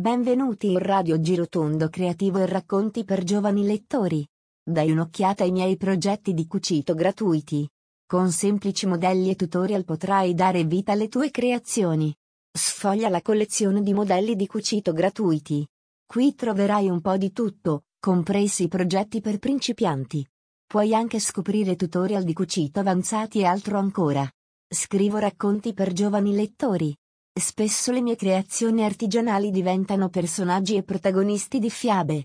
Benvenuti in Radio Girotondo Creativo e racconti per giovani lettori. Dai un'occhiata ai miei progetti di cucito gratuiti. Con semplici modelli e tutorial potrai dare vita alle tue creazioni. Sfoglia la collezione di modelli di cucito gratuiti. Qui troverai un po' di tutto, compresi i progetti per principianti. Puoi anche scoprire tutorial di cucito avanzati e altro ancora. Scrivo racconti per giovani lettori. Spesso le mie creazioni artigianali diventano personaggi e protagonisti di fiabe,